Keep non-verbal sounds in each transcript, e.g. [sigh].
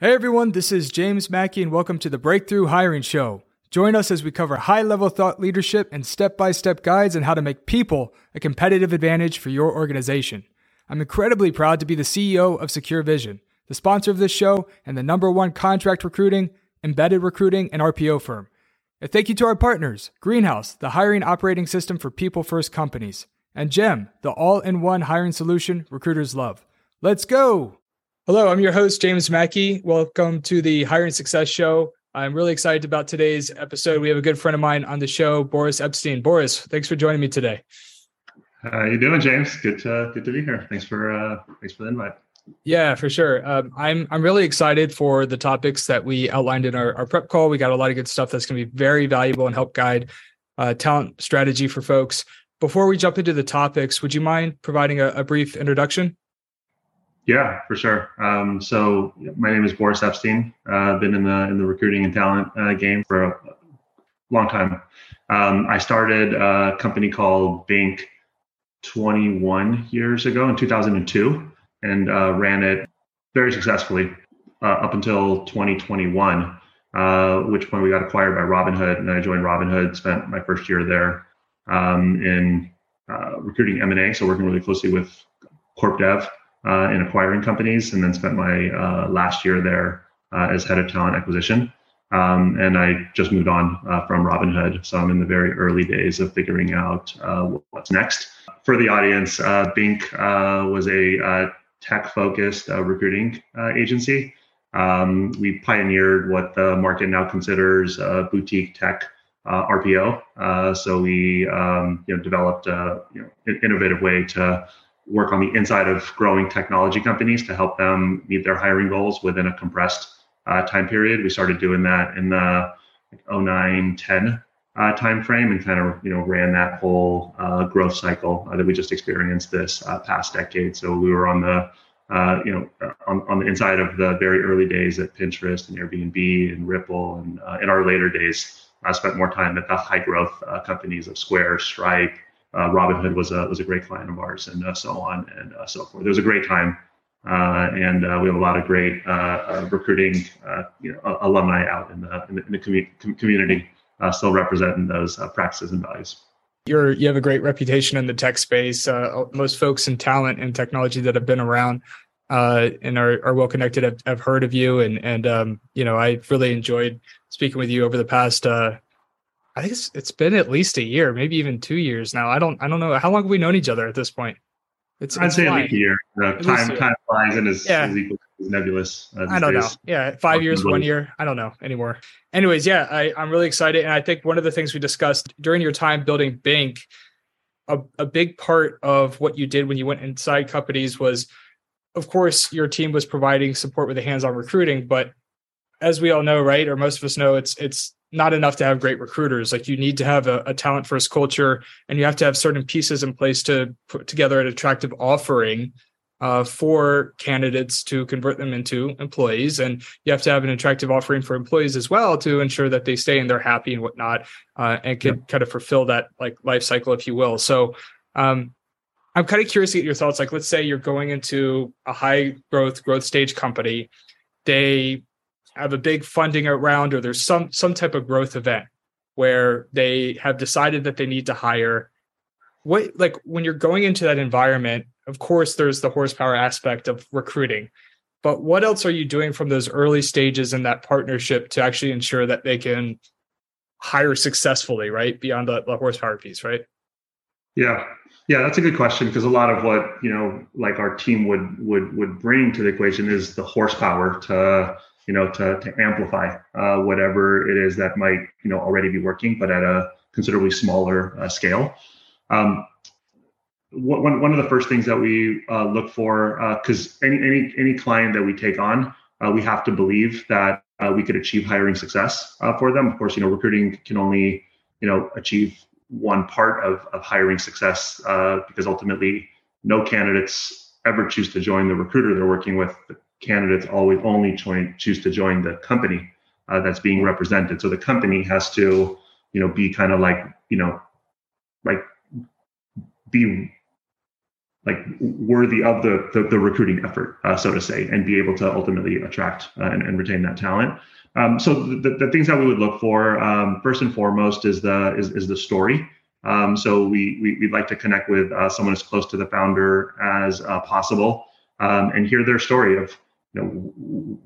Hey everyone, this is James Mackey, and welcome to the Breakthrough Hiring Show. Join us as we cover high level thought leadership and step by step guides on how to make people a competitive advantage for your organization. I'm incredibly proud to be the CEO of Secure Vision, the sponsor of this show, and the number one contract recruiting, embedded recruiting, and RPO firm. And thank you to our partners Greenhouse, the hiring operating system for people first companies, and GEM, the all in one hiring solution recruiters love. Let's go! Hello, I'm your host, James Mackey. Welcome to the Hiring Success Show. I'm really excited about today's episode. We have a good friend of mine on the show, Boris Epstein. Boris, thanks for joining me today. How you doing, James? Good to good to be here. Thanks for uh, thanks for the invite. Yeah, for sure. Um, I'm I'm really excited for the topics that we outlined in our, our prep call. We got a lot of good stuff that's going to be very valuable and help guide uh, talent strategy for folks. Before we jump into the topics, would you mind providing a, a brief introduction? Yeah, for sure. Um, so my name is Boris Epstein. I've uh, been in the in the recruiting and talent uh, game for a long time. Um, I started a company called Binc 21 years ago in 2002 and uh, ran it very successfully uh, up until 2021, uh, which point we got acquired by Robinhood, and I joined Robinhood. Spent my first year there um, in recruiting M&A, so working really closely with corp dev uh, in acquiring companies, and then spent my uh, last year there uh, as head of talent acquisition. Um, and I just moved on uh, from Robinhood, so I'm in the very early days of figuring out uh, what's next. For the audience, uh, Binc was a tech-focused recruiting agency. Um, we pioneered what the market now considers boutique tech uh, RPO. Uh, so we um, you know, developed a you know, innovative way to work on the inside of growing technology companies to help them meet their hiring goals within a compressed uh, time period. We started doing that in the like, 09, 10 uh, and kind of you know ran that whole uh, growth cycle uh, that we just experienced this uh, past decade. So we were on the uh, you know on, on the inside of the very early days at Pinterest and Airbnb and Ripple, and in our later days, I spent more time at the high growth companies of Square, Stripe, uh, Robinhood was a was a great client of ours, and uh, so on and uh, so forth. It was a great time, uh, and uh, we have a lot of great uh, recruiting, you know, alumni out in the in the, in the commu- community, still representing those practices and values. You're you have a great reputation in the tech space. most folks in talent and technology that have been around and are, are well connected have, have heard of you, and and um, you know I really enjoyed speaking with you over the past I think it's, it's been at least a year, maybe even two years now. I don't I don't know how long have we known each other at this point. It's I'd it's say least a year. Uh, time time flies and is, yeah. is equal is nebulous. Uh, I don't days. know. Yeah, five years, one year. I don't know anymore. Anyways, yeah, I, I'm really excited, and I think one of the things we discussed during your time building Binc, a, a big part of what you did when you went inside companies was, of course, your team was providing support with the hands-on recruiting, but as we all know, right, or most of us know, it's it's not enough to have great recruiters. Like you need to have a, a, talent first culture, and you have to have certain pieces in place to put together an attractive offering uh, for candidates to convert them into employees. And you have to have an attractive offering for employees as well to ensure that they stay and they're happy and whatnot, uh, and can yeah. kind of fulfill that like life cycle, if you will. So. Um, I'm kind of curious to get your thoughts. Like, let's say you're going into a high growth, growth stage company. They have a big funding round or there's some some type of growth event where they have decided that they need to hire. What like when you're going into that environment of course there's the horsepower aspect of recruiting but what else are you doing from those early stages in that partnership to actually ensure that they can hire successfully right beyond the, the horsepower piece right? Yeah. Yeah that's a good question because a lot of what you know like our team would would would bring to the equation is the horsepower to you know, to, to amplify uh, whatever it is that might, you know, already be working, but at a considerably smaller uh, scale. Um, one, one of the first things that we uh, look for, because uh, any, any, any client that we take on, uh, we have to believe that uh, we could achieve hiring success for them. Of course, you know, recruiting can only, you know, achieve one part of, of hiring success because ultimately no candidates ever choose to join the recruiter they're working with candidates always only join, choose to join the company uh, that's being represented. So the company has to, you know, be kind of like, you know, like be like worthy of the the, the recruiting effort, uh, so to say, and be able to ultimately attract uh, and, and, retain that talent. Um, so the, the things that we would look for um, first and foremost is the is, is the story. Um, so we, we would like to connect with uh, someone as close to the founder as uh, possible um, and hear their story of you know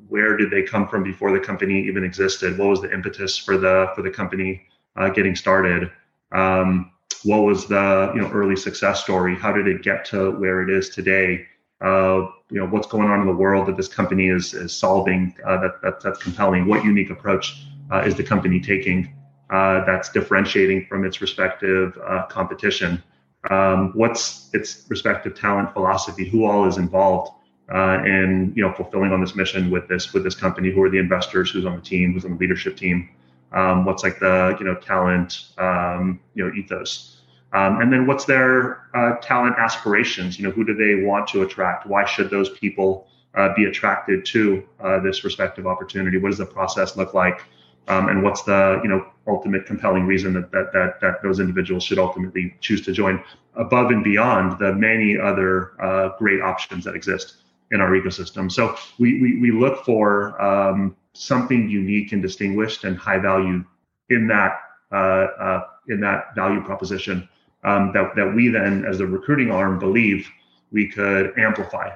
where did they come from before the company even existed? What was the impetus for the for the company uh, getting started? Um, what was the you know early success story? How did it get to where it is today? Uh, you know what's going on in the world that this company is is solving uh, that, that that's compelling? What unique approach uh, is the company taking uh, that's differentiating from its respective uh, competition? Um, what's its respective talent philosophy? Who all is involved uh, in you know fulfilling on this mission with this with this company who are the investors who's on the team who's on the leadership team um, what's like the you know talent um, you know ethos. Um, and then what's their uh, talent aspirations? You know who do they want to attract? Why should those people uh, be attracted to uh, this respective opportunity? What does the process look like? Um, and what's the you know ultimate compelling reason that, that that that those individuals should ultimately choose to join? Above and beyond the many other uh, great options that exist in our ecosystem so we we, we look for um, something unique and distinguished and high value in that uh, uh, in that value proposition um, that, that we then as the recruiting arm believe we could amplify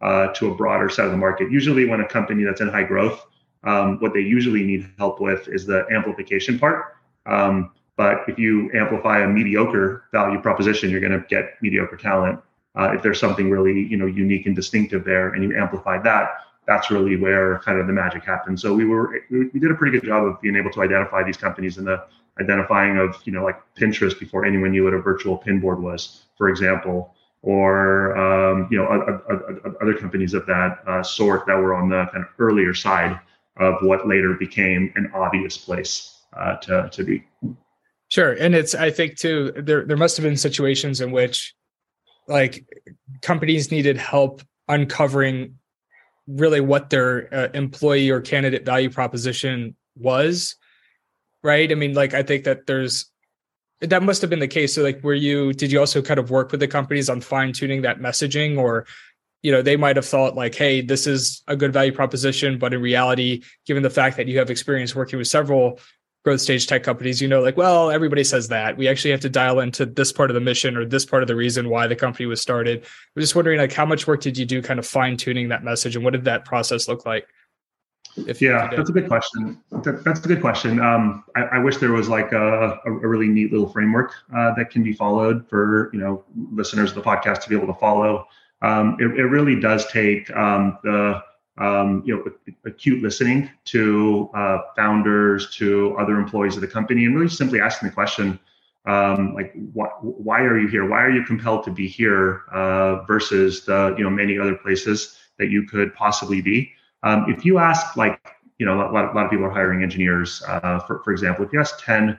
uh, to a broader set of the market usually when a company that's in high growth um, what they usually need help with is the amplification part. Um, but if you amplify a mediocre value proposition, you're going to get mediocre talent. Uh, if there's something really you know unique and distinctive there, and you amplify that, that's really where kind of the magic happens. So we were we did a pretty good job of being able to identify these companies and the identifying of you know like Pinterest before anyone knew what a virtual pin board was, for example, or um, you know other companies of that uh, sort that were on the kind of earlier side of what later became an obvious place uh, to to be. Sure, and it's I think too there there must have been situations in which like companies needed help uncovering really what their uh, employee or candidate value proposition was right? I mean like i think that there's that must have been the case. So like were you did you also kind of work with the companies on fine tuning that messaging? Or you know they might have thought like hey this is a good value proposition but in reality given the fact that you have experience working with several growth stage tech companies you know like well everybody says that. We actually have to dial into this part of the mission or this part of the reason why the company was started. I'm just wondering like how much work did you do kind of fine tuning that message and what did that process look like? If yeah that's a good question. That's a good question. Um, I, I, wish there was like a, a really neat little framework uh, that can be followed for you know listeners of the podcast to be able to follow. Um, it, it, really does take um, the um, you know acute listening to uh, founders to other employees of the company and really simply asking the question um, like why, why are you here? Why are you compelled to be here uh, versus the you know many other places that you could possibly be? Um, if you ask like you know a lot, a lot of people are hiring engineers uh, for, for example if you ask 10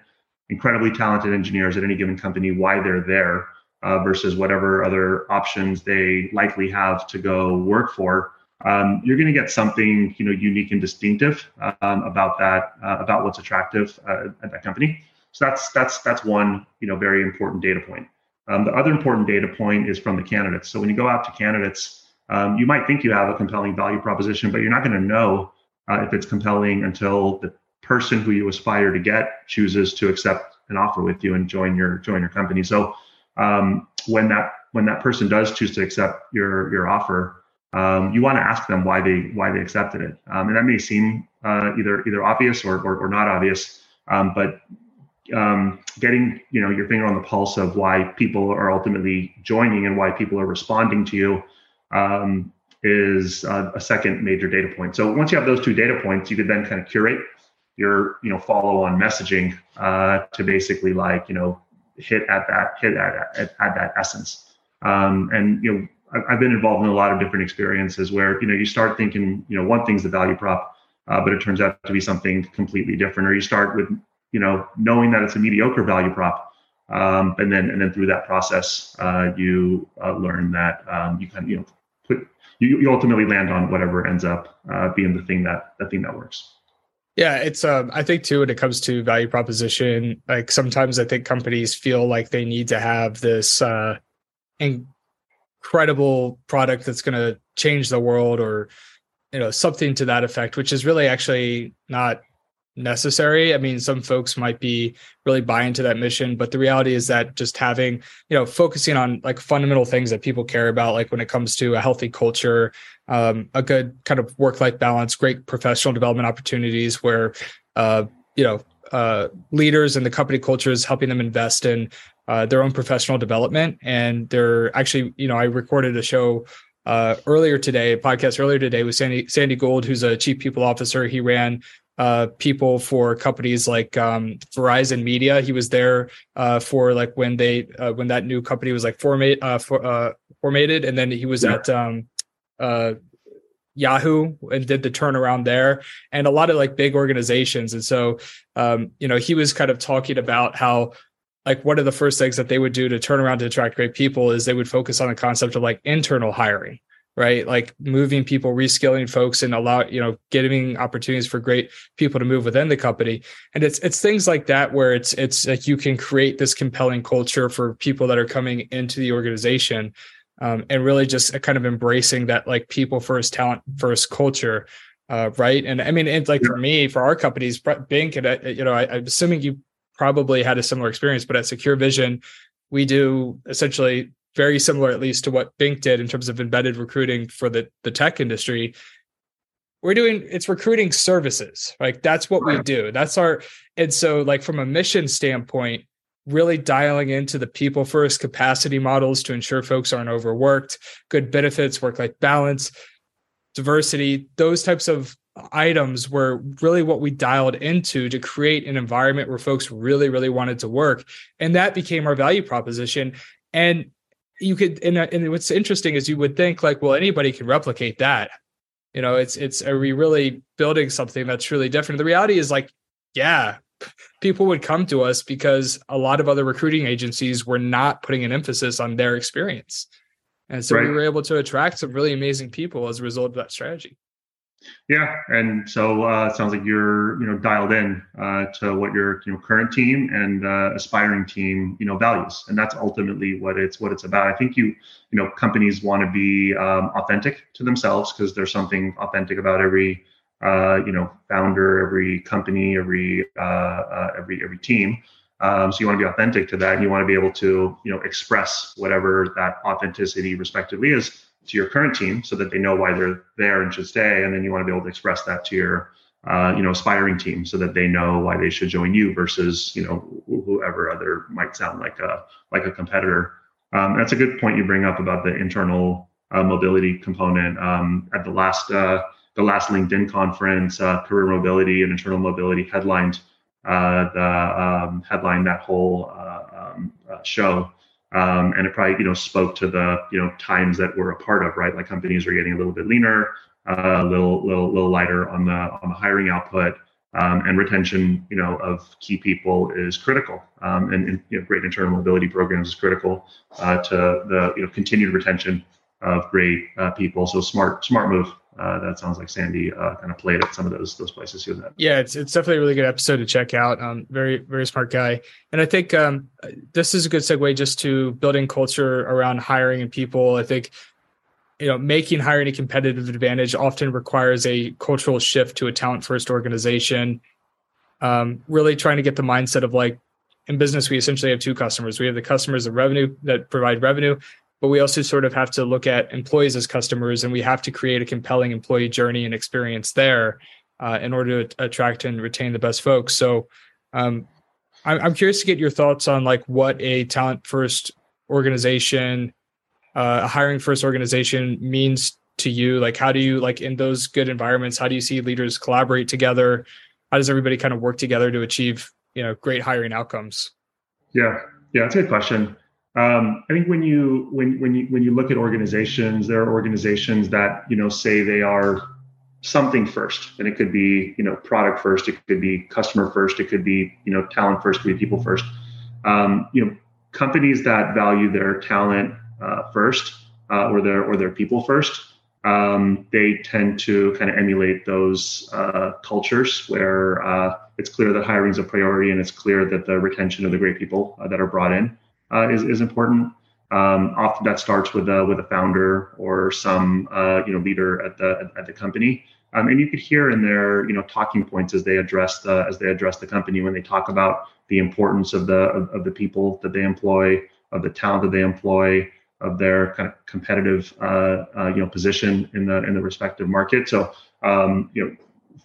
incredibly talented engineers at any given company why they're there uh, versus whatever other options they likely have to go work for, um, you're going to get something you know unique and distinctive um, about that uh, about what's attractive uh, at that company. So that's that's that's one you know very important data point. Um, the other important data point is from the candidates. So when you go out to candidates, um, you might think you have a compelling value proposition, but you're not going to know uh, if it's compelling until the person who you aspire to get chooses to accept an offer with you and join your join your company. So um, when that when that person does choose to accept your your offer, um, you want to ask them why they why they accepted it, um, and that may seem uh, either either obvious or or, or not obvious, um, but um, getting you know your finger on the pulse of why people are ultimately joining and why people are responding to you um, is uh, a second major data point. So once you have those two data points, you could then kind of curate your you know follow on messaging uh, to basically like you know hit at that hit at, at, at that essence. Um, and you know, I've been involved in a lot of different experiences where you know you start thinking you know one thing's the value prop, uh, but it turns out to be something completely different. Or you start with you know knowing that it's a mediocre value prop, um, and then and then through that process uh, you uh, learn that um, you can you know put you, you ultimately land on whatever ends up uh, being the thing that the thing that works. Yeah, it's um I think too when it comes to value proposition, like sometimes I think companies feel like they need to have this uh and credible product that's going to change the world or you know something to that effect which is really actually not necessary. I mean some folks might be really buy into that mission but the reality is that just having you know focusing on like fundamental things that people care about like when it comes to a healthy culture um, a good kind of work life balance great professional development opportunities where uh, you know uh, leaders and the company culture is helping them invest in uh, their own professional development and they're actually you know i recorded a show uh, earlier today, a podcast earlier today with Sandy Sandy Gold, who's a chief people officer. He ran uh, people for companies like um, Verizon Media. He was there uh, for like when they uh, when that new company was like formate uh, for, uh, formatted, and then he was yeah. at um, uh, Yahoo and did the turnaround there, and a lot of like big organizations. And so, um, you know, he was kind of talking about how like one of the first things that they would do to turn around to attract great people is they would focus on the concept of like internal hiring right like moving people reskilling folks and allow you know giving opportunities for great people to move within the company and it's it's things like that where it's it's like you can create this compelling culture for people that are coming into the organization um, and really just kind of embracing that like people first talent first culture uh, right and i mean it's like for me for our companies binc and uh, you know I, i'm assuming you probably had a similar experience, but at Secure Vision, we do essentially very similar, at least to what Binc did in terms of embedded recruiting for the, the tech industry. We're doing it's recruiting services. Like that's what we do. That's our and so like from a mission standpoint, really dialing into the people first capacity models to ensure folks aren't overworked, good benefits, work life balance, diversity, those types of items were really what we dialed into to create an environment where folks really really wanted to work. And that became our value proposition. And you could and, uh, and what's interesting is you would think like well anybody can replicate that. You know it's it's are we really building something that's really different? The reality is like yeah people would come to us because a lot of other recruiting agencies were not putting an emphasis on their experience and so right. we were able to attract some really amazing people as a result of that strategy yeah, and so uh, it sounds like you're you know dialed in uh, to what your you know current team and uh, aspiring team you know values, and that's ultimately what it's what it's about. I think you you know companies want to be um, authentic to themselves because there's something authentic about every uh, you know founder, every company, every uh, uh, every every team. Um, so you want to be authentic to that, and you want to be able to you know express whatever that authenticity respectively is to your current team so that they know why they're there and should stay. And then you want to be able to express that to your uh, you know aspiring team so that they know why they should join you versus you know whoever other might sound like a like a competitor. Um, that's a good point you bring up about the internal uh, mobility component. Um, at the last uh, the last linkedin conference uh, career mobility and internal mobility headlined uh, the um, headline that whole uh, um, show. Um, and it probably you know spoke to the you know times that we're a part of right? Like companies are getting a little bit leaner uh, a little little little lighter on the on the hiring output. Um, and retention you know of key people is critical. Um, and, and you know, great internal mobility programs is critical uh, to the you know continued retention of great uh, people. So smart smart move uh, that sounds like Sandy uh, kind of played at some of those those places he was. Yeah, it's it's definitely a really good episode to check out. Um, very very smart guy, and I think um, this is a good segue just to building culture around hiring and people. I think you know making hiring a competitive advantage often requires a cultural shift to a talent first organization. Um, really trying to get the mindset of like in business we essentially have two customers. We have the customers of revenue that provide revenue, but we also sort of have to look at employees as customers and we have to create a compelling employee journey and experience there uh, in order to attract and retain the best folks. So um, I'm, curious to get your thoughts on like what a talent first organization uh, a hiring first organization means to you. Like how do you like in those good environments how do you see leaders collaborate together? How does everybody kind of work together to achieve you know great hiring outcomes? Yeah. Yeah that's a good question um, I think when you when when you when you look at organizations, there are organizations that you know say they are something first, and it could be you know product first, it could be customer first, it could be you know talent first, it could be people first. Um, you know, companies that value their talent uh, first uh, or their or their people first, um, they tend to kind of emulate those uh, cultures where uh, it's clear that hiring is a priority and it's clear that the retention of the great people uh, that are brought in uh, is, is important. Um, often that starts with a with a founder or some uh, you know leader at the at the company. Um, and you could hear in their you know talking points as they address the as they address the company when they talk about the importance of the of, of the people that they employ, of the talent that they employ, of their kind of competitive uh, uh, you know position in the in the respective market. So um, you know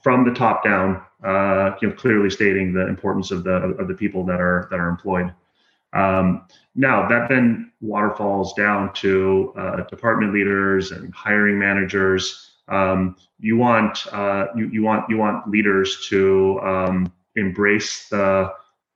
from the top down, uh, you know clearly stating the importance of the of the people that are that are employed. Um, now that then waterfalls down to uh, department leaders and hiring managers um, you want uh, you, you want you want leaders to um, embrace the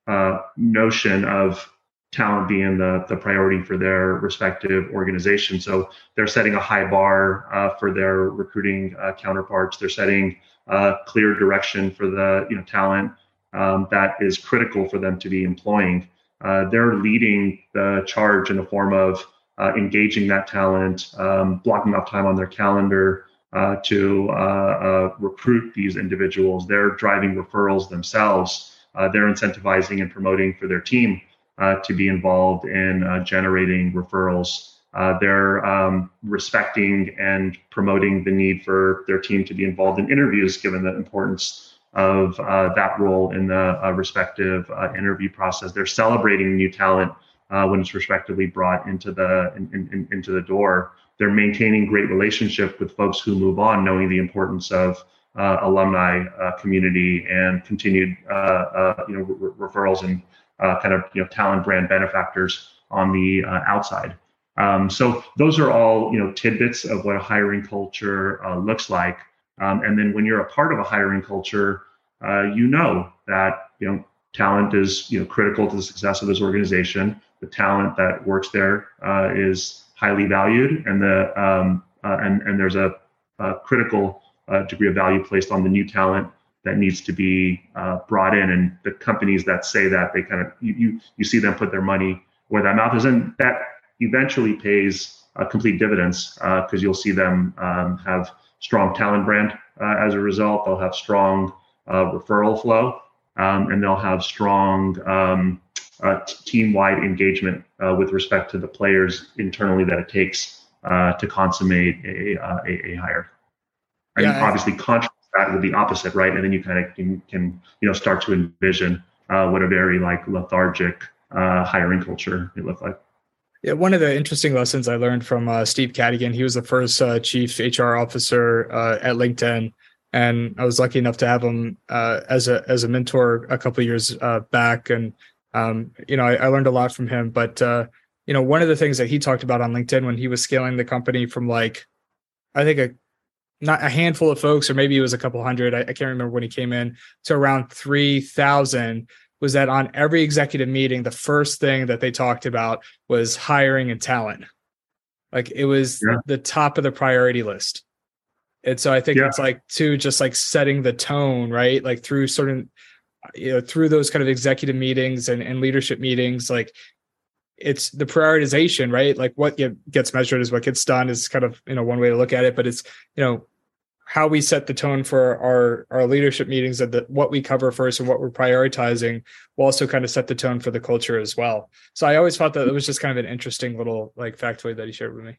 uh, notion of talent being the, the priority for their respective organization. So they're setting a high bar uh, for their recruiting uh, counterparts. They're setting a clear direction for the you know talent um, that is critical for them to be employing. Uh, they're leading the charge in the form of uh, engaging that talent, um, blocking off time on their calendar, uh, to uh, uh, recruit these individuals. They're driving referrals themselves. They're incentivizing and promoting for their team to be involved in generating referrals. they're um, respecting and promoting the need for their team to be involved in interviews, given the importance of that role in the respective interview process. They're celebrating new talent when it's respectively brought into the in, in, into the door they're maintaining great relationship with folks who move on, knowing the importance of uh, alumni uh, community and continued uh, uh you know re- referrals and uh, kind of you know talent brand benefactors on the uh, outside. Um, so those are all you know tidbits of what a hiring culture looks like. Um, and then when you're a part of a hiring culture, you know that you know talent is you know critical to the success of this organization. The talent that works there is highly valued, and the um, uh, and and there's a, a critical uh, degree of value placed on the new talent that needs to be uh, brought in. And the companies that say that they kind of you you, you see them put their money where that mouth is, and that eventually pays uh, complete dividends because uh, you'll see them um, have strong talent brand uh, as a result. They'll have strong referral flow, um, and they'll have strong um, uh, team-wide engagement uh, with respect to the players internally that it takes uh, to consummate a, a, a hire. And yeah, obviously contrast that with the opposite, right? And then you kind of can, can you know start to envision uh, what a very like lethargic uh, hiring culture may look like. Yeah, one of the interesting lessons I learned from uh, Steve Cadigan, he was the first uh, chief HR officer uh, at LinkedIn, and I was lucky enough to have him uh, as a as a mentor a couple years back. And um, you know, I, I, learned a lot from him. But uh, you know, one of the things that he talked about on LinkedIn when he was scaling the company from like, I think a not a handful of folks, or maybe it was a couple hundred. I, I can't remember when he came in to around three thousand. Was that on every executive meeting, the first thing that they talked about was hiring and talent. Like it was yeah. the top of the priority list. And so I think yeah. it's like to just like setting the tone, right? Like through certain you know through those kind of executive meetings and, and leadership meetings like it's the prioritization right like what get, gets measured is what gets done is kind of you know one way to look at it but it's you know how we set the tone for our our leadership meetings and the, what we cover first and what we're prioritizing will also kind of set the tone for the culture as well so i always thought that it was just kind of an interesting little like factoid that he shared with me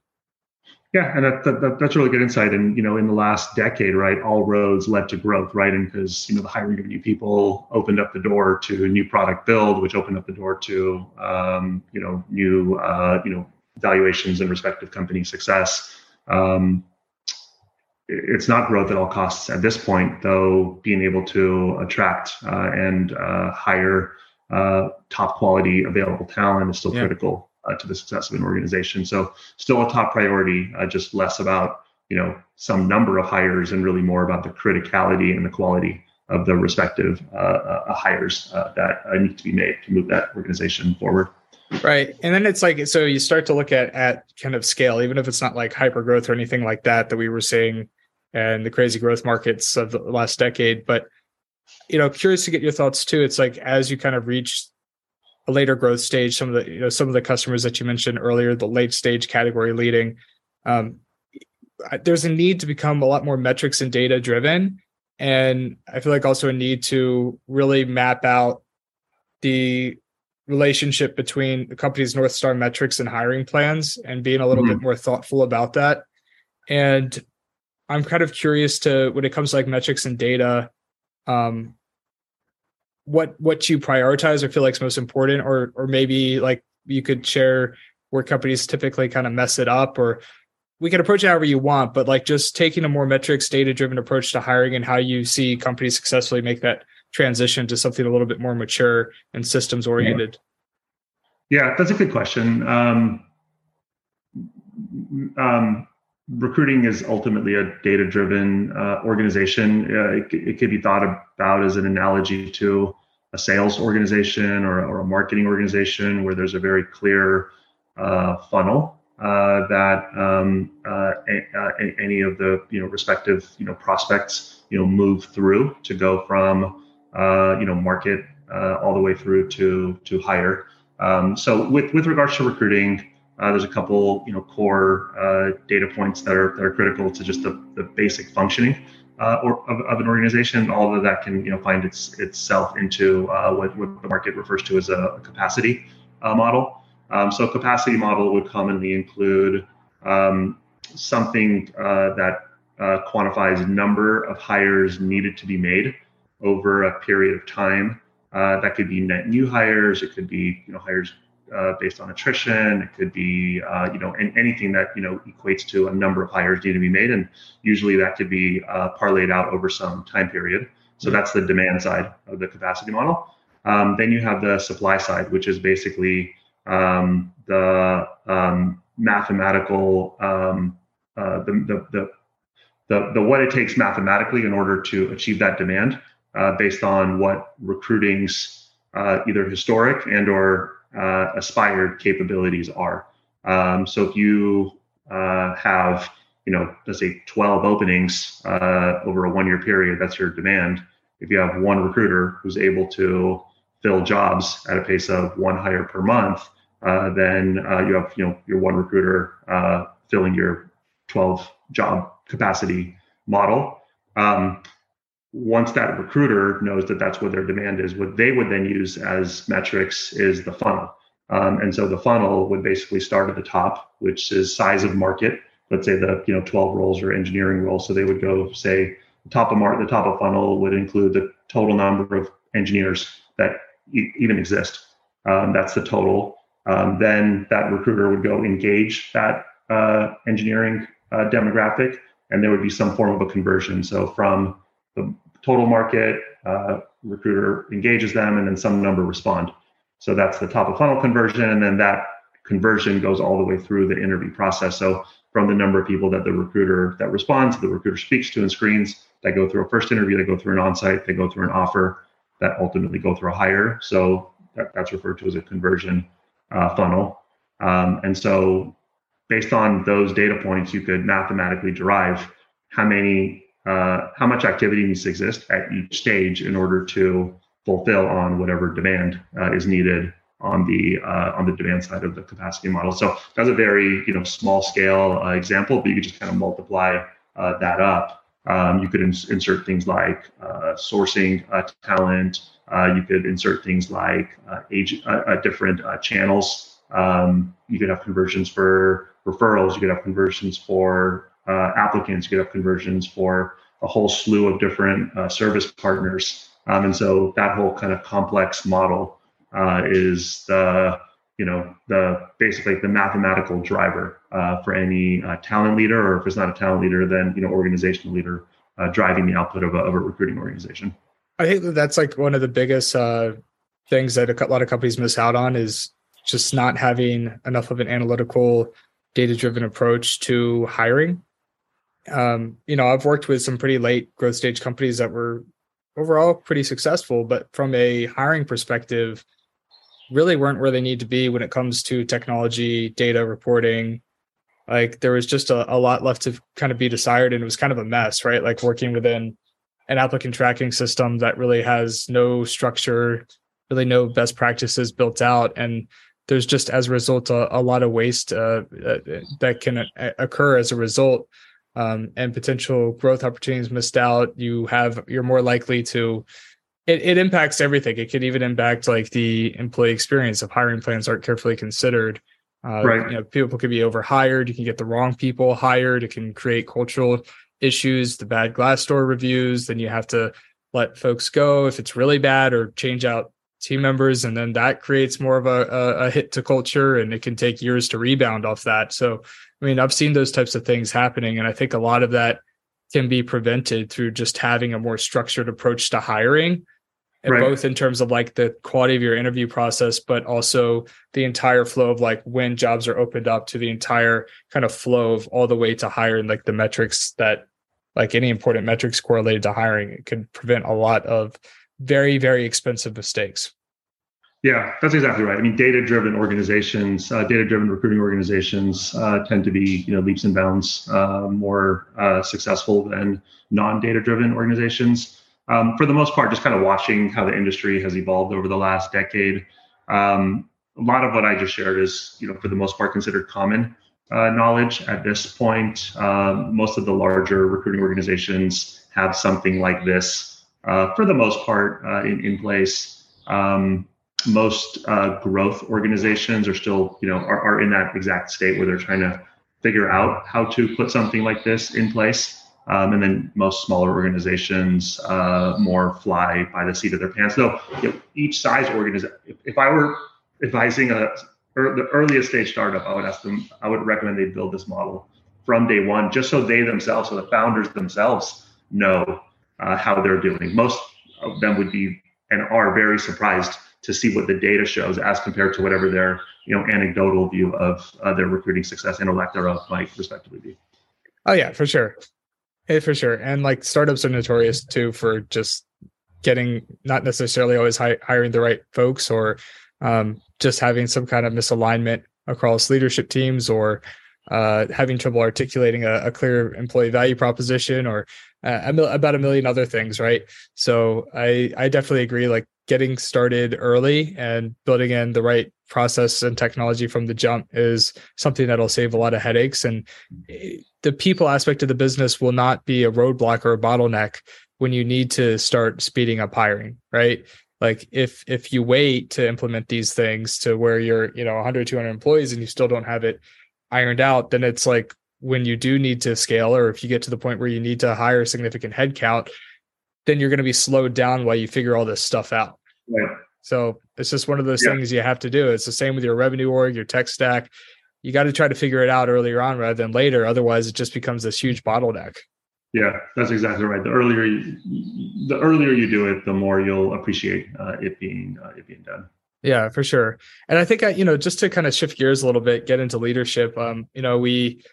yeah, and that, that, that's really good insight. And you know, in the last decade, right, all roads led to growth, right? And because you know the hiring of new people opened up the door to new product build, which opened up the door to um, you know new uh, you know valuations and respective company success. Um, it's not growth at all costs at this point, though. Being able to attract uh, and uh, hire uh, top quality available talent is still yeah. critical uh, to the success of an organization. So still a top priority, uh, just less about you know some number of hires and really more about the criticality and the quality of the respective uh, uh hires that need to be made to move that organization forward. Right, and then it's like so you start to look at at kind of scale, even if it's not like hyper growth or anything like that that we were seeing and the crazy growth markets of the last decade, but you know curious to get your thoughts too it's like as you kind of reach a later growth stage. Some of the you know some of the customers that you mentioned earlier, the late stage category leading. Um, there's a need to become a lot more metrics and data driven, and I feel like also a need to really map out the relationship between the company's North Star metrics and hiring plans and being a little mm-hmm. bit more thoughtful about that. And I'm kind of curious to when it comes to like metrics and data, um, what what you prioritize or feel like is most important, or or maybe like you could share where companies typically kind of mess it up or we can approach it however you want, but like just taking a more metrics data driven approach to hiring and how you see companies successfully make that transition to something a little bit more mature and systems oriented? Yeah, that's a good question. Um, um, recruiting is ultimately a data driven uh, organization. Uh, it, it could be thought about as an analogy to a sales organization or, or a marketing organization where there's a very clear uh, funnel uh, that um, uh, a, any of the you know respective you know prospects you know move through to go from uh, you know, market uh, all the way through to to hire. Um, so with with regards to recruiting, uh, there's a couple you know core uh, data points that are that are critical to just the, the basic functioning uh, or of, of, an organization. All of that can you know find its itself into uh, what, what the market refers to as a, capacity model. Um, so a capacity model would commonly include um, something that quantifies number of hires needed to be made over a period of time. Uh, that could be net new hires. It could be you know hires uh, based on attrition. It could be uh, you know anything that you know equates to a number of hires need to be made, and usually that could be uh, parlayed out over some time period. So that's the demand side of the capacity model. Um, then you have the supply side, which is basically um, the um, mathematical um, uh, the, the, the the, the what it takes mathematically in order to achieve that demand uh, based on what recruiting's uh, either historic and or uh, aspired capabilities are. Um, so if you uh, have, you know, let's say 12 openings uh, over a one-year period, that's your demand. If you have one recruiter who's able to fill jobs at a pace of one hire per month, uh, then you have, you know, your one recruiter filling your 12 job capacity model. Um, once that recruiter knows that that's what their demand is, what they would then use as metrics is the funnel. Um, and so the funnel would basically start at the top, which is size of market. Let's say the you know 12 roles or engineering roles. So they would go say the top of the top of funnel would include the total number of engineers that e- even exist. Um, that's the total. Um, then that recruiter would go engage that uh, engineering uh, demographic, and there would be some form of a conversion. So from the total market, uh, recruiter engages them, and then some number respond. So that's the top of funnel conversion, and then that conversion goes all the way through the interview process. So from the number of people that the recruiter that responds, the recruiter speaks to and screens, that go through a first interview, they go through an onsite, they go through an offer, that ultimately go through a hire. So that, that's referred to as a conversion uh, funnel. Um, and so based on those data points, you could mathematically derive how many uh, how much activity needs to exist at each stage in order to fulfill on whatever demand uh, is needed on the uh, on the demand side of the capacity model. So that's a very you know small scale uh, example, but you could just kind of multiply uh, that up. Um, you could ins- insert things like uh, sourcing talent. you could insert things like age, different channels. Um, you could have conversions for referrals. You could have conversions for uh, applicants, could have conversions for a whole slew of different uh, service partners. Um, and so that whole kind of complex model uh, is the, you know, the basically the mathematical driver uh, for any uh, talent leader, or if it's not a talent leader, then, you know, organizational leader uh, driving the output of a, of a recruiting organization. I think that that's like one of the biggest things that a lot of companies miss out on is just not having enough of an analytical data driven approach to hiring um, you know, I've worked with some pretty late growth stage companies that were overall pretty successful, but from a hiring perspective, really weren't where they need to be when it comes to technology, data reporting. Like there was just a, a lot left to kind of be desired, and it was kind of a mess, right? Like working within an applicant tracking system that really has no structure, really no best practices built out, and there's just as a result a, a lot of waste uh, uh that can uh, occur as a result um, and potential growth opportunities missed out, you have you're more likely to it, it impacts everything. It could even impact like the employee experience if hiring plans aren't carefully considered. Uh, right. You know, people could be overhired. You can get the wrong people hired. It can create cultural issues, the bad Glassdoor reviews. Then you have to let folks go if it's really bad or change out team members. And then that creates more of a, a, a hit to culture and it can take years to rebound off that. So, I mean, I've seen those types of things happening. And I think a lot of that can be prevented through just having a more structured approach to hiring right. both in terms of like the quality of your interview process but also the entire flow of like when jobs are opened up to the entire kind of flow of all the way to hiring like the metrics that like any important metrics correlated to hiring it can prevent a lot of very very expensive mistakes yeah, that's exactly right. I mean, data-driven organizations, uh, data-driven recruiting organizations uh, tend to be, you know, leaps and bounds uh, more uh, successful than non-data-driven organizations. Um, for the most part, just kind of watching how the industry has evolved over the last decade. Um, a lot of what I just shared is, you know, for the most part, considered common uh, knowledge at this point. Um, most of the larger recruiting organizations have something like this, uh, for the most part, in, in place. Um, most uh, growth organizations are still, you know, are, are in that exact state where they're trying to figure out how to put something like this in place. Um, and then most smaller organizations uh, more fly by the seat of their pants. So you know, each size organization, if, if, I were advising a er, the earliest stage startup, I would ask them, I would recommend they build this model from day one, just so they themselves, so the founders themselves know uh, how they're doing. Most of them would be and are very surprised to see what the data shows as compared to whatever their you know anecdotal view of uh, their recruiting success and or lack thereof might respectively be. Oh yeah, for sure, yeah, for sure. And like startups are notorious too for just getting not necessarily always hi- hiring the right folks or um, just having some kind of misalignment across leadership teams or uh, having trouble articulating a, a, clear employee value proposition or uh, about a million other things, right? So I I definitely agree. Like getting started early and building in the right process and technology from the jump is something that'll save a lot of headaches. And eh, the people aspect of the business will not be a roadblock or a bottleneck when you need to start speeding up hiring, right? Like if if you wait to implement these things to where you're, you know, 100 200 employees and you still don't have it ironed out, then it's like when you do need to scale or if you get to the point where you need to hire a significant headcount, then you're going to be slowed down while you figure all this stuff out. Right. So it's just one of those yeah. things you have to do. It's the same with your revenue org, your tech stack. You got to try to figure it out earlier on rather than later. Otherwise, it just becomes this huge bottleneck. Yeah, that's exactly right. The earlier you, the earlier you do it, the more you'll appreciate uh, it being uh, it being done. Yeah, for sure. And I think I, you know, just to kind of shift gears a little bit, get into leadership. Um, you know, we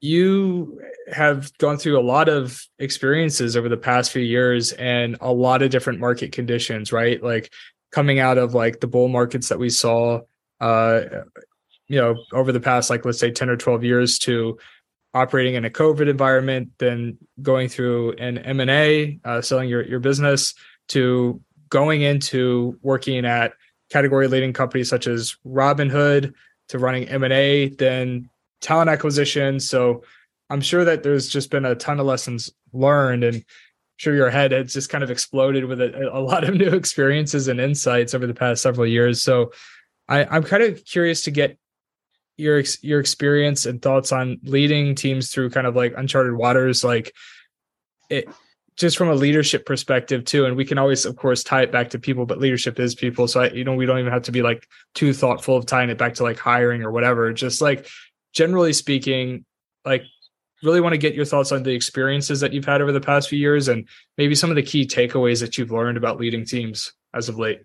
you have gone through a lot of experiences over the past few years and a lot of different market conditions, right? Like coming out of like the bull markets that we saw uh you know over the past like let's say 10 or 12 years to operating in a covid environment then going through an m&a uh, selling your, your business to going into working at category leading companies such as robinhood to running m&a then talent acquisition. So I'm sure that there's just been a ton of lessons learned and I'm sure your head has just kind of exploded with a, a lot of [laughs] new experiences and insights over the past several years. So I, I'm kind of curious to get your your experience and thoughts on leading teams through kind of like uncharted waters like it just from a leadership perspective too and we can always of course tie it back to people but leadership is people so I, you know we don't even have to be like too thoughtful of tying it back to like hiring or whatever just like generally speaking, like really want to get your thoughts on the experiences that you've had over the past few years and maybe some of the key takeaways that you've learned about leading teams as of late.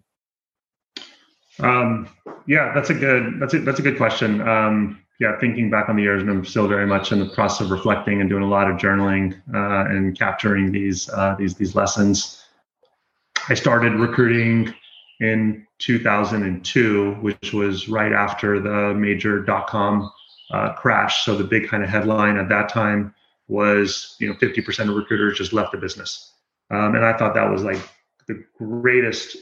Um, yeah, that's a good that's a that's a good question. Um, yeah, thinking back on the years, and I'm still very much in the process of reflecting and doing a lot of journaling uh, and capturing these uh, these these lessons. I started recruiting in 2002, which was right after the major dot com uh, crash. So the big kind of headline at that time was, you know, 50% of recruiters just left the business. Um, and I thought that was like the greatest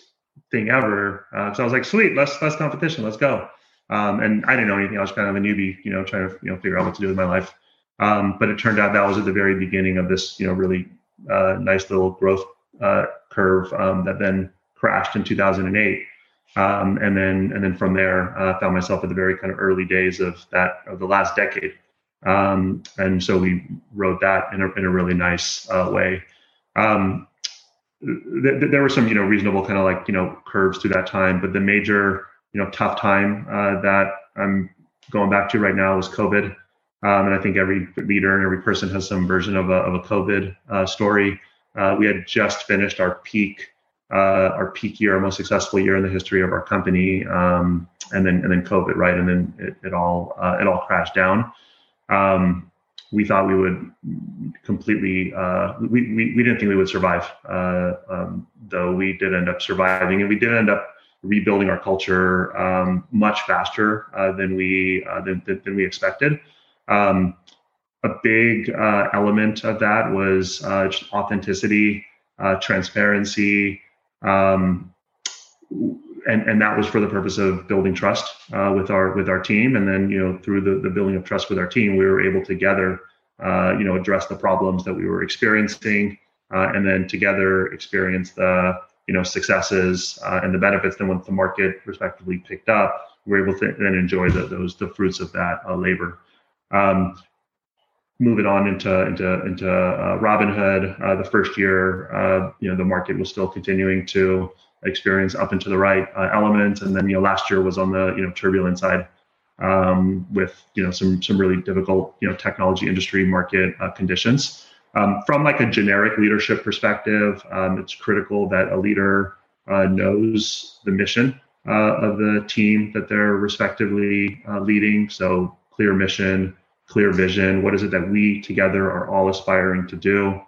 thing ever. Uh, so I was like, sweet, less less competition, let's go. Um, and I didn't know anything. I was kind of a newbie, you know, trying to you know figure out what to do with my life. Um, but it turned out that was at the very beginning of this, you know, really uh, nice little growth uh, curve um, that then crashed in 2008. Um, and then and then from there, uh, found myself at the very kind of early days of that of the last decade. Um, and so we wrote that in a, in a really nice uh, way. Um, th- th- there were some you know reasonable kind of like you know curves through that time, but the major you know tough time uh, that I'm going back to right now is COVID. Um, and I think every leader and every person has some version of a, of a COVID uh, story. Uh, we had just finished our peak, uh, our peak year, our most successful year in the history of our company, um, and then and then COVID, right? And then it, it all uh, it all crashed down. Um, we thought we would completely uh, we, we, we didn't think we would survive uh, um, though we did end up surviving and we did end up rebuilding our culture um, much faster uh, than we uh, than, than, we expected um, a big uh, element of that was uh, authenticity transparency um, and and that was for the purpose of building trust uh, with our with our team. And then you know through the, the building of trust with our team we were able together uh, you know address the problems that we were experiencing uh, and then together experience the you know successes uh, and the benefits. Then once the market respectively picked up we were able to then enjoy the, those the fruits of that uh, labor. Um, moving on into into into uh, Robinhood, uh, the first year, uh, you know, the market was still continuing to experience up into the right uh, element. And then, you know, last year was on the, you know, turbulent side um, with, you know, some, some really difficult, you know, technology industry market uh, conditions. Um, from like a generic leadership perspective, um, it's critical that a leader uh, knows the mission uh, of the team that they're respectively leading. So clear mission, clear vision. What is it that we together are all aspiring to do?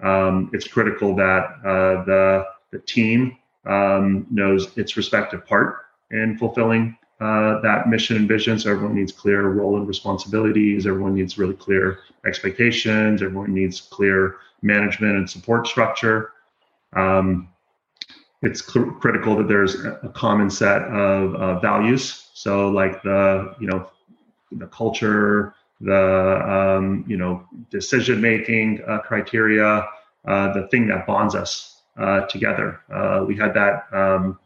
Um, it's critical that uh, the the team um, knows its respective part in fulfilling uh, that mission and vision. So everyone needs clear role and responsibilities. Everyone needs really clear expectations. Everyone needs clear management and support structure. Um, it's critical that there's a common set of uh, values. So like the you know the culture, the um, you know decision making uh, criteria, uh, the thing that bonds us uh, together. Uh, we had that. Um,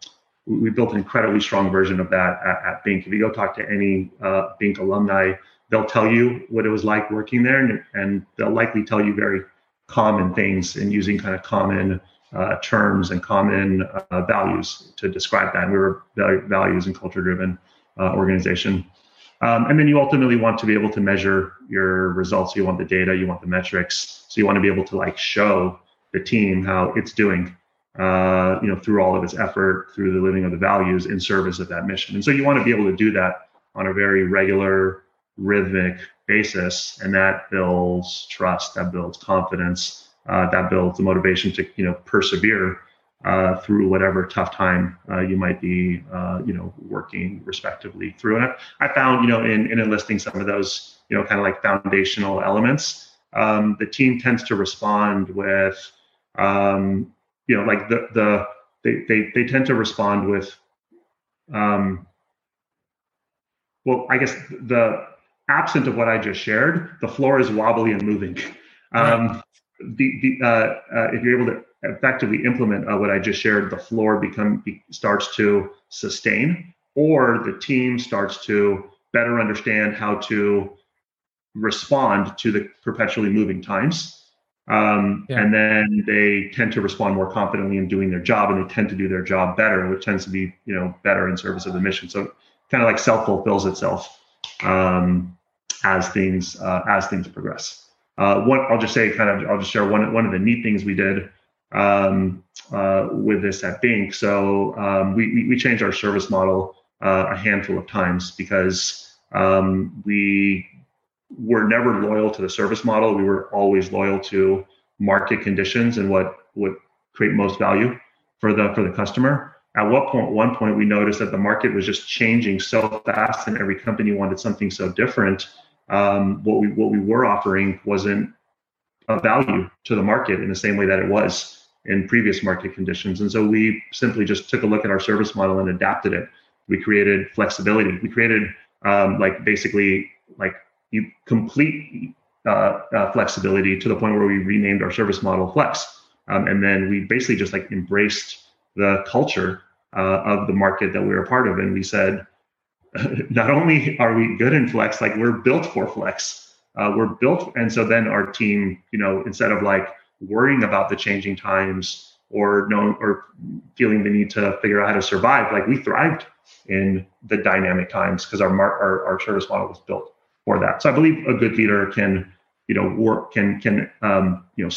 we built an incredibly strong version of that at, at Binc. If you go talk to any uh, Binc alumni, they'll tell you what it was like working there, and, and they'll likely tell you very common things and using kind of common uh, terms and common uh, values to describe that. And we were values and culture driven organization. Um, and then you ultimately want to be able to measure your results. You want the data, you want the metrics. So you want to be able to like show the team how it's doing uh, you know through all of its effort through the living of the values in service of that mission and so you want to be able to do that on a very regular rhythmic basis and that builds trust that builds confidence uh, that builds the motivation to you know persevere uh, through whatever tough time uh, you might be uh, you know working respectively through and I, I found you know in, in enlisting some of those you know kind of like foundational elements um, the team tends to respond with um, you know, like the the they they they tend to respond with, um, well, I guess the absent of what I just shared, the floor is wobbly and moving. Um, the, the uh, uh, if you're able to effectively implement uh, what I just shared, the floor become starts to sustain, or the team starts to better understand how to respond to the perpetually moving times um, yeah. And then they tend to respond more confidently in doing their job, and they tend to do their job better, which tends to be you know better in service of the mission. So kind of like self fulfills itself um, as things uh, as things progress. Uh, one, I'll just say, kind of, I'll just share one one of the neat things we did um, uh, with this at Binc. So um, we we changed our service model uh, a handful of times because um, we were never loyal to the service model. We were always loyal to market conditions and what would create most value for the for the customer. At what point? one point, we noticed that the market was just changing so fast, and every company wanted something so different. Um, what we what we were offering wasn't a value to the market in the same way that it was in previous market conditions. And so we simply just took a look at our service model and adapted it. We created flexibility. We created um, like basically like you complete uh, uh, flexibility to the point where we renamed our service model Flex. Um, and then we basically just like embraced the culture uh, of the market that we were a part of. And we said, [laughs] not only are we good in flex, like we're built for flex. Uh, we're built, and so then our team, you know, instead of like worrying about the changing times or knowing or feeling the need to figure out how to survive, like we thrived in the dynamic times because our, our our service model was built for that. So I believe a good leader can, you know, work can can um, you know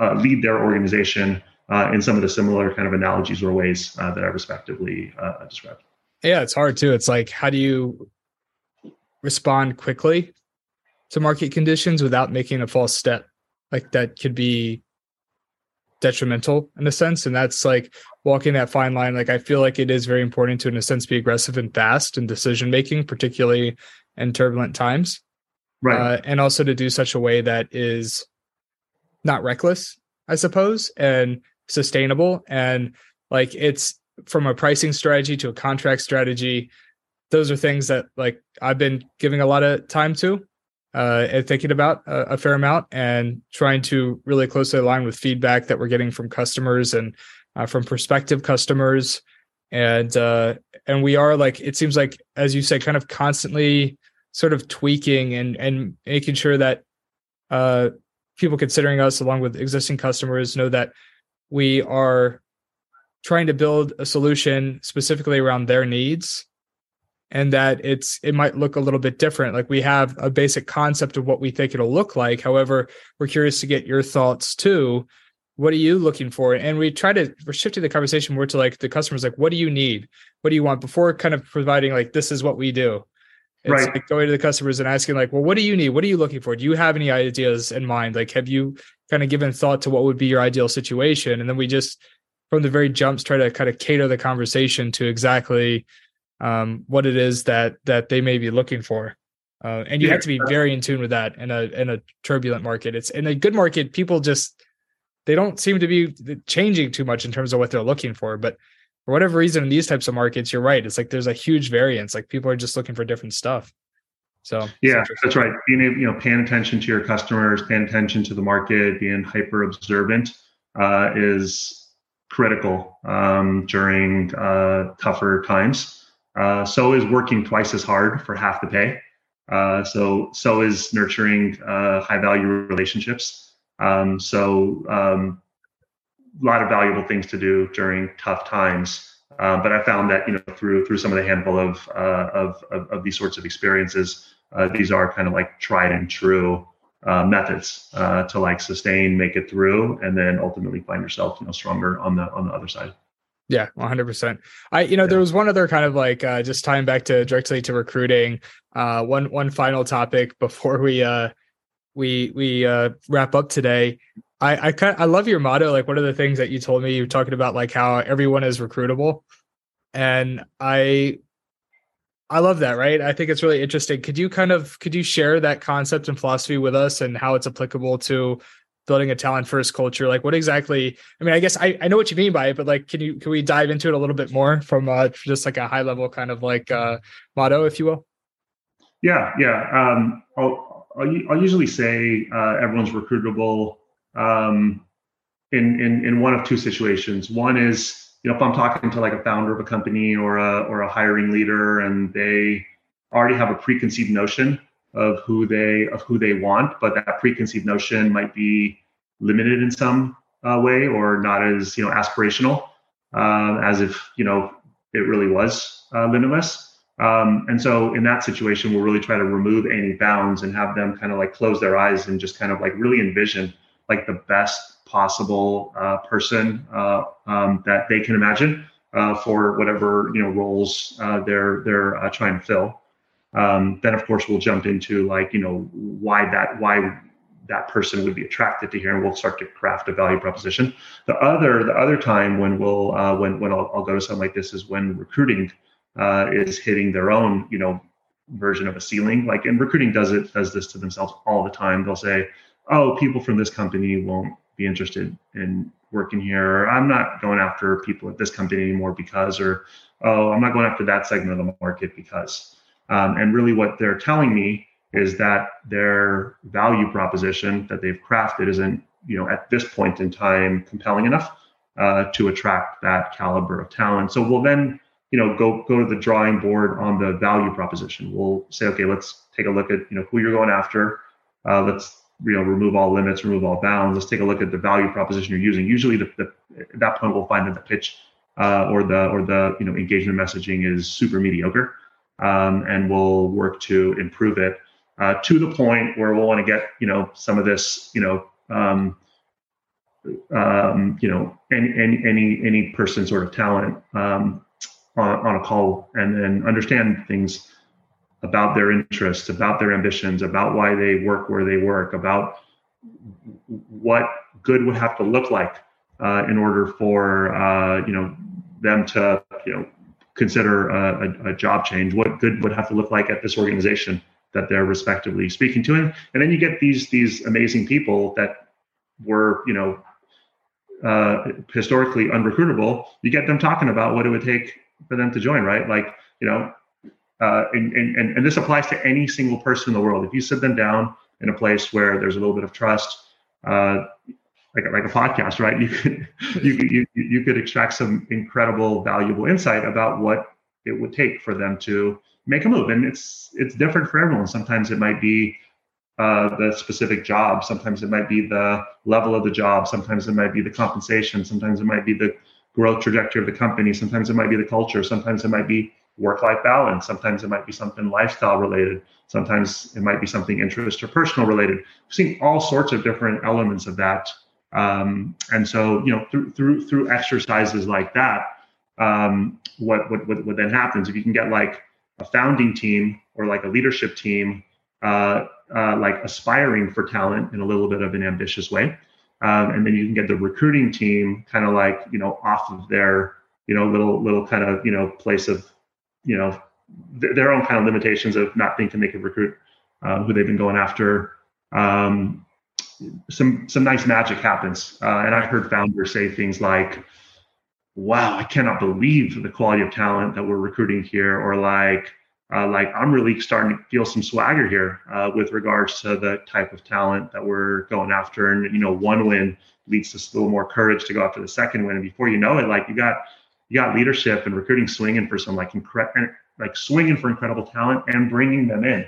uh, lead their organization uh, in some of the similar kind of analogies or ways uh, that I respectively uh, described. Yeah, it's hard too. It's like, how do you respond quickly to market conditions without making a false step? Like that could be detrimental in a sense. And that's like walking that fine line. Like I feel like it is very important to, in a sense, be aggressive and fast in decision making, particularly in turbulent times. Right. Uh, and also to do such a way that is not reckless, I suppose, and sustainable. And like it's from a pricing strategy to a contract strategy. Those are things that like I've been giving a lot of time to uh, and thinking about a, a, fair amount and trying to really closely align with feedback that we're getting from customers and uh, from prospective customers. And uh, and we are like it seems like as you said, kind of constantly sort of tweaking and and making sure that uh, people considering us along with existing customers know that we are trying to build a solution specifically around their needs and that it's it might look a little bit different. Like we have a basic concept of what we think it'll look like. However we're curious to get your thoughts too. What are you looking for? And we try to we're shifting the conversation more to like the customers like what do you need? What do you want? before kind of providing like this is what we do. It's right. like going to the customers and asking like well what do you need? What are you looking for? Do you have any ideas in mind? Like have you kind of given thought to what would be your ideal situation? And then we just from the very jumps try to kind of cater the conversation to exactly um, what it is that that they may be looking for. Uh, and you yeah. have to be very in tune with that in a in a turbulent market. It's in a good market, people just they don't seem to be changing too much in terms of what they're looking for. But for whatever reason, in these types of markets, you're right. It's like there's a huge variance. Like people are just looking for different stuff. So yeah, that's right. Being you know, paying attention to your customers, paying attention to the market, being hyper observant uh, is critical um, during uh, tougher times. Uh, so is working twice as hard for half the pay. Uh, so so is nurturing uh, high value relationships. Um, so um, a lot of valuable things to do during tough times. Uh, but I found that you know through through some of the handful of uh, of, of, of these sorts of experiences, uh, these are kind of like tried and true methods to like sustain, make it through, and then ultimately find yourself you know stronger on the on the other side. Yeah, 100%. I you know yeah. there was one other kind of like uh just tying back to directly to recruiting uh one one final topic [laughs] before we uh we we uh wrap up today. I I kind I love your motto like one of the things that you told me you were talking about like how everyone is recruitable and I I love that, right? I think it's really interesting. Could you kind of could you share that concept and philosophy with us and how it's applicable to building a talent first culture like what exactly i mean i guess I, I know what you mean by it but like can you can we dive into it a little bit more from uh just like a high level kind of like uh motto if you will? Yeah yeah um i'll i'll, I'll usually say uh, everyone's recruitable um in in in one of two situations. One is you know if i'm talking to like a founder of a company or a or a hiring leader and they already have a preconceived notion of who they of who they want, but that preconceived notion might be limited in some uh, way or not as you know aspirational uh, as if you know it really was uh, limitless. Um, and so in that situation, we'll really try to remove any bounds and have them kind of like close their eyes and just kind of like really envision like the best possible uh, person uh, um, that they can imagine uh, for whatever you know roles they're they're trying to fill. Um, then of course we'll jump into like you know why that why that person would be attracted to here, and we'll start to craft a value proposition. The other the other time when we'll uh, when when I'll, I'll, go to something like this is when recruiting uh, is hitting their own you know version of a ceiling. Like and recruiting does it does this to themselves all the time. They'll say, "Oh, people from this company won't be interested in working here," or "I'm not going after people at this company anymore because," or "Oh, I'm not going after that segment of the market because." Um, and really, what they're telling me is that their value proposition that they've crafted isn't you know at this point in time compelling enough uh, to attract that caliber of talent. So we'll then you know go go to the drawing board on the value proposition. We'll say okay, let's take a look at you know who you're going after. Uh, let's you know remove all limits, remove all bounds. Let's take a look at the value proposition you're using. Usually, the, the at that point we'll find that the pitch uh, or the or the you know engagement messaging is super mediocre, um, and we'll work to improve it uh, to the point where we'll want to get you know some of this you know um, um, you know any, any any any person sort of talent um, on, on a call and then understand things about their interests, about their ambitions, about why they work where they work, about what good would have to look like uh, in order for uh, you know them to you know consider a, a, job change. What good would have to look like at this organization that they're respectively speaking to, and, and then you get these these amazing people that were you know uh, historically unrecruitable. You get them talking about what it would take for them to join, right? Like you know, uh, and, and and this applies to any single person in the world. If you sit them down in a place where there's a little bit of trust. Uh, like a, like a podcast, right? You could you, you you could extract some incredible, valuable insight about what it would take for them to make a move, and it's it's different for everyone. Sometimes it might be uh, the specific job. Sometimes it might be the level of the job. Sometimes it might be the compensation. Sometimes it might be the growth trajectory of the company. Sometimes it might be the culture. Sometimes it might be work-life balance. Sometimes it might be something lifestyle related. Sometimes it might be something interest or personal related. We've seen all sorts of different elements of that um, and so, you know, through through through exercises like that, um, what, what what what then happens if you can get like a founding team or like a leadership team, uh, uh, like aspiring for talent in a little bit of an ambitious way, um, and then you can get the recruiting team kind of like you know off of their you know little little kind of you know place of you know th- their own kind of limitations of not thinking they could recruit uh, who they've been going after. Um, some some nice magic happens. Uh, and I've heard founders say things like, "Wow, I cannot believe the quality of talent that we're recruiting here," or like, uh, "Like I'm really starting to feel some swagger here uh, with regards to the type of talent that we're going after." And you know, one win leads to a little more courage to go after the second win, and before you know it, like you got you got leadership and recruiting swinging for some like incredible like swinging for incredible talent and bringing them in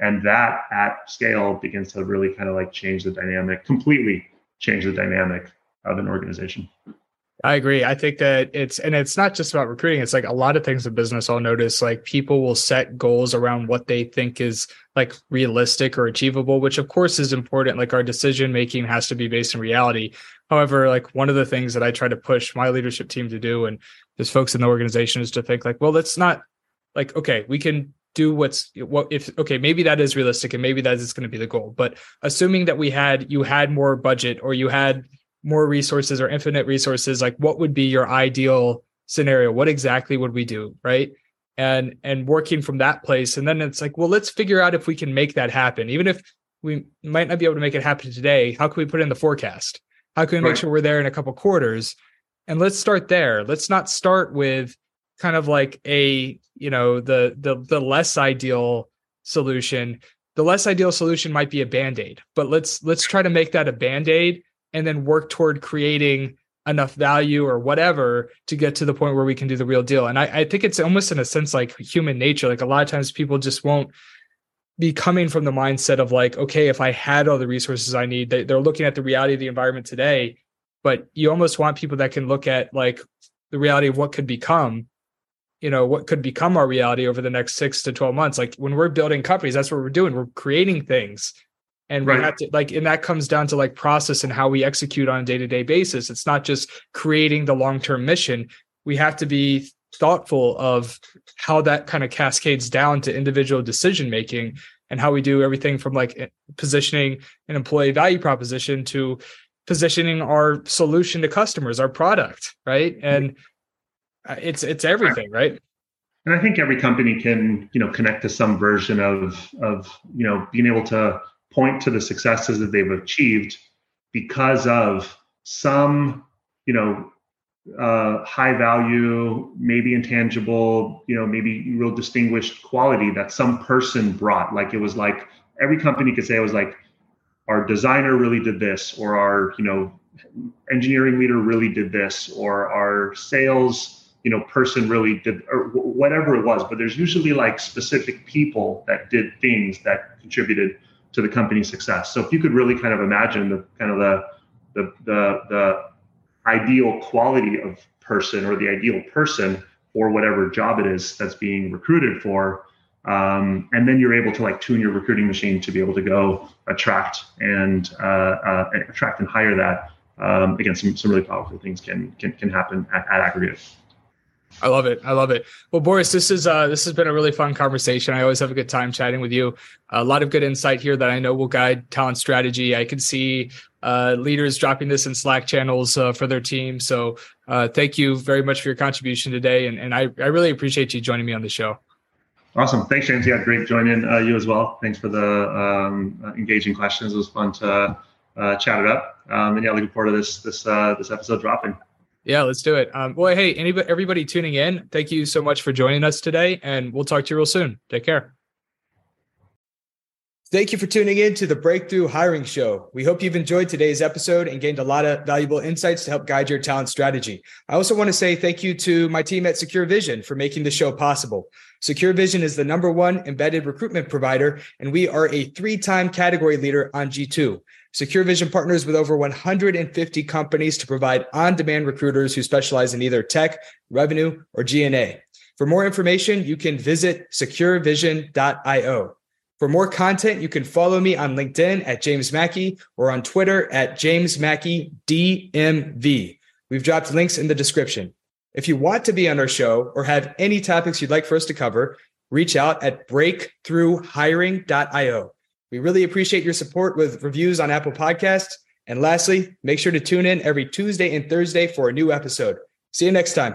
and that at scale begins to really kind of like change the dynamic completely change the dynamic of an organization I agree. I think that it's and it's not just about recruiting. It's like a lot of things in business I'll notice like people will set goals around what they think is like realistic or achievable, which of course is important. Like our decision making has to be based in reality. However, like one of the things that I try to push my leadership team to do and just folks in the organization is to think like, well, let's not like, okay, we can do what's what if okay maybe that is realistic and maybe that is going to be the goal but assuming that we had you had more budget or you had more resources or infinite resources like what would be your ideal scenario? What exactly would we do right? And and working from that place and then it's like well let's figure out if we can make that happen. Even if we might not be able to make it happen today how can we put in the forecast? How can we right. make sure we're there in a couple quarters? And let's start there. Let's not start with kind of like a you know the the the less ideal solution the less ideal solution might be a band-aid but let's let's try to make that a band-aid and then work toward creating enough value or whatever to get to the point where we can do the real deal. And I, I think it's almost in a sense like human nature like a lot of times people just won't be coming from the mindset of like okay if i had all the resources i need they, they're looking at the reality of the environment today but you almost want people that can look at like the reality of what could become you know what could become our reality over the next six to 12 months. Like when we're building companies that's what we're doing. We're creating things. And we right. have to like and that comes down to like process and how we execute on a day-to-day basis. It's not just creating the long-term mission. We have to be thoughtful of how that kind of cascades down to individual decision making and how we do everything from like eh, positioning an employee value proposition to positioning our solution to customers our product right? And uh, it's it's everything, right? And I think every company can, you know, connect to some version of of you know being able to point to the successes that they've achieved because of some, you know, uh, high value, maybe intangible, you know, maybe real distinguished quality that some person brought. Like it was like every company could say it was like our designer really did this, or our you know engineering leader really did this, or our sales you know person really did, or whatever it was. But there's usually like specific people that did things that contributed to the company's success. So if you could really kind of imagine the kind of the the the, the ideal quality of person or the ideal person for whatever job it is that's being recruited for um, and then you're able to like tune your recruiting machine to be able to go attract and uh, uh, attract and hire that um, again some, some really powerful things can can, can happen at, at aggregate I love it. I love it. Well, Boris, this is uh, this has been a really fun conversation. I always have a good time chatting with you. A lot of good insight here that I know will guide talent strategy. I can see uh, leaders dropping this in Slack channels uh, for their team. So, uh, thank you very much for your contribution today, and and I I really appreciate you joining me on the show. Awesome. Thanks, James. Yeah, great joining uh, you as well. Thanks for the um, uh, engaging questions. It was fun to chat it up. Um, and yeah, looking forward to this this this episode dropping. Yeah, let's do it. Um, well, hey, anybody, everybody tuning in, thank you so much for joining us today, and we'll talk to you real soon. Take care. Thank you for tuning in to the Breakthrough Hiring Show. We hope you've enjoyed today's episode and gained a lot of valuable insights to help guide your talent strategy. I also want to say thank you to my team at Secure Vision for making the show possible. Secure Vision is the number one embedded recruitment provider, and we are a three time category leader on G2. Secure Vision partners with over 150 companies to provide on demand recruiters who specialize in either tech, revenue, or G&A. For more information, you can visit securevision.io. For more content, you can follow me on LinkedIn at James Mackey or on Twitter at James Mackey DMV. We've dropped links in the description. If you want to be on our show or have any topics you'd like for us to cover, reach out at breakthroughhiring.io. We really appreciate your support with reviews on Apple Podcasts. And lastly, make sure to tune in every Tuesday and Thursday for a new episode. See you next time.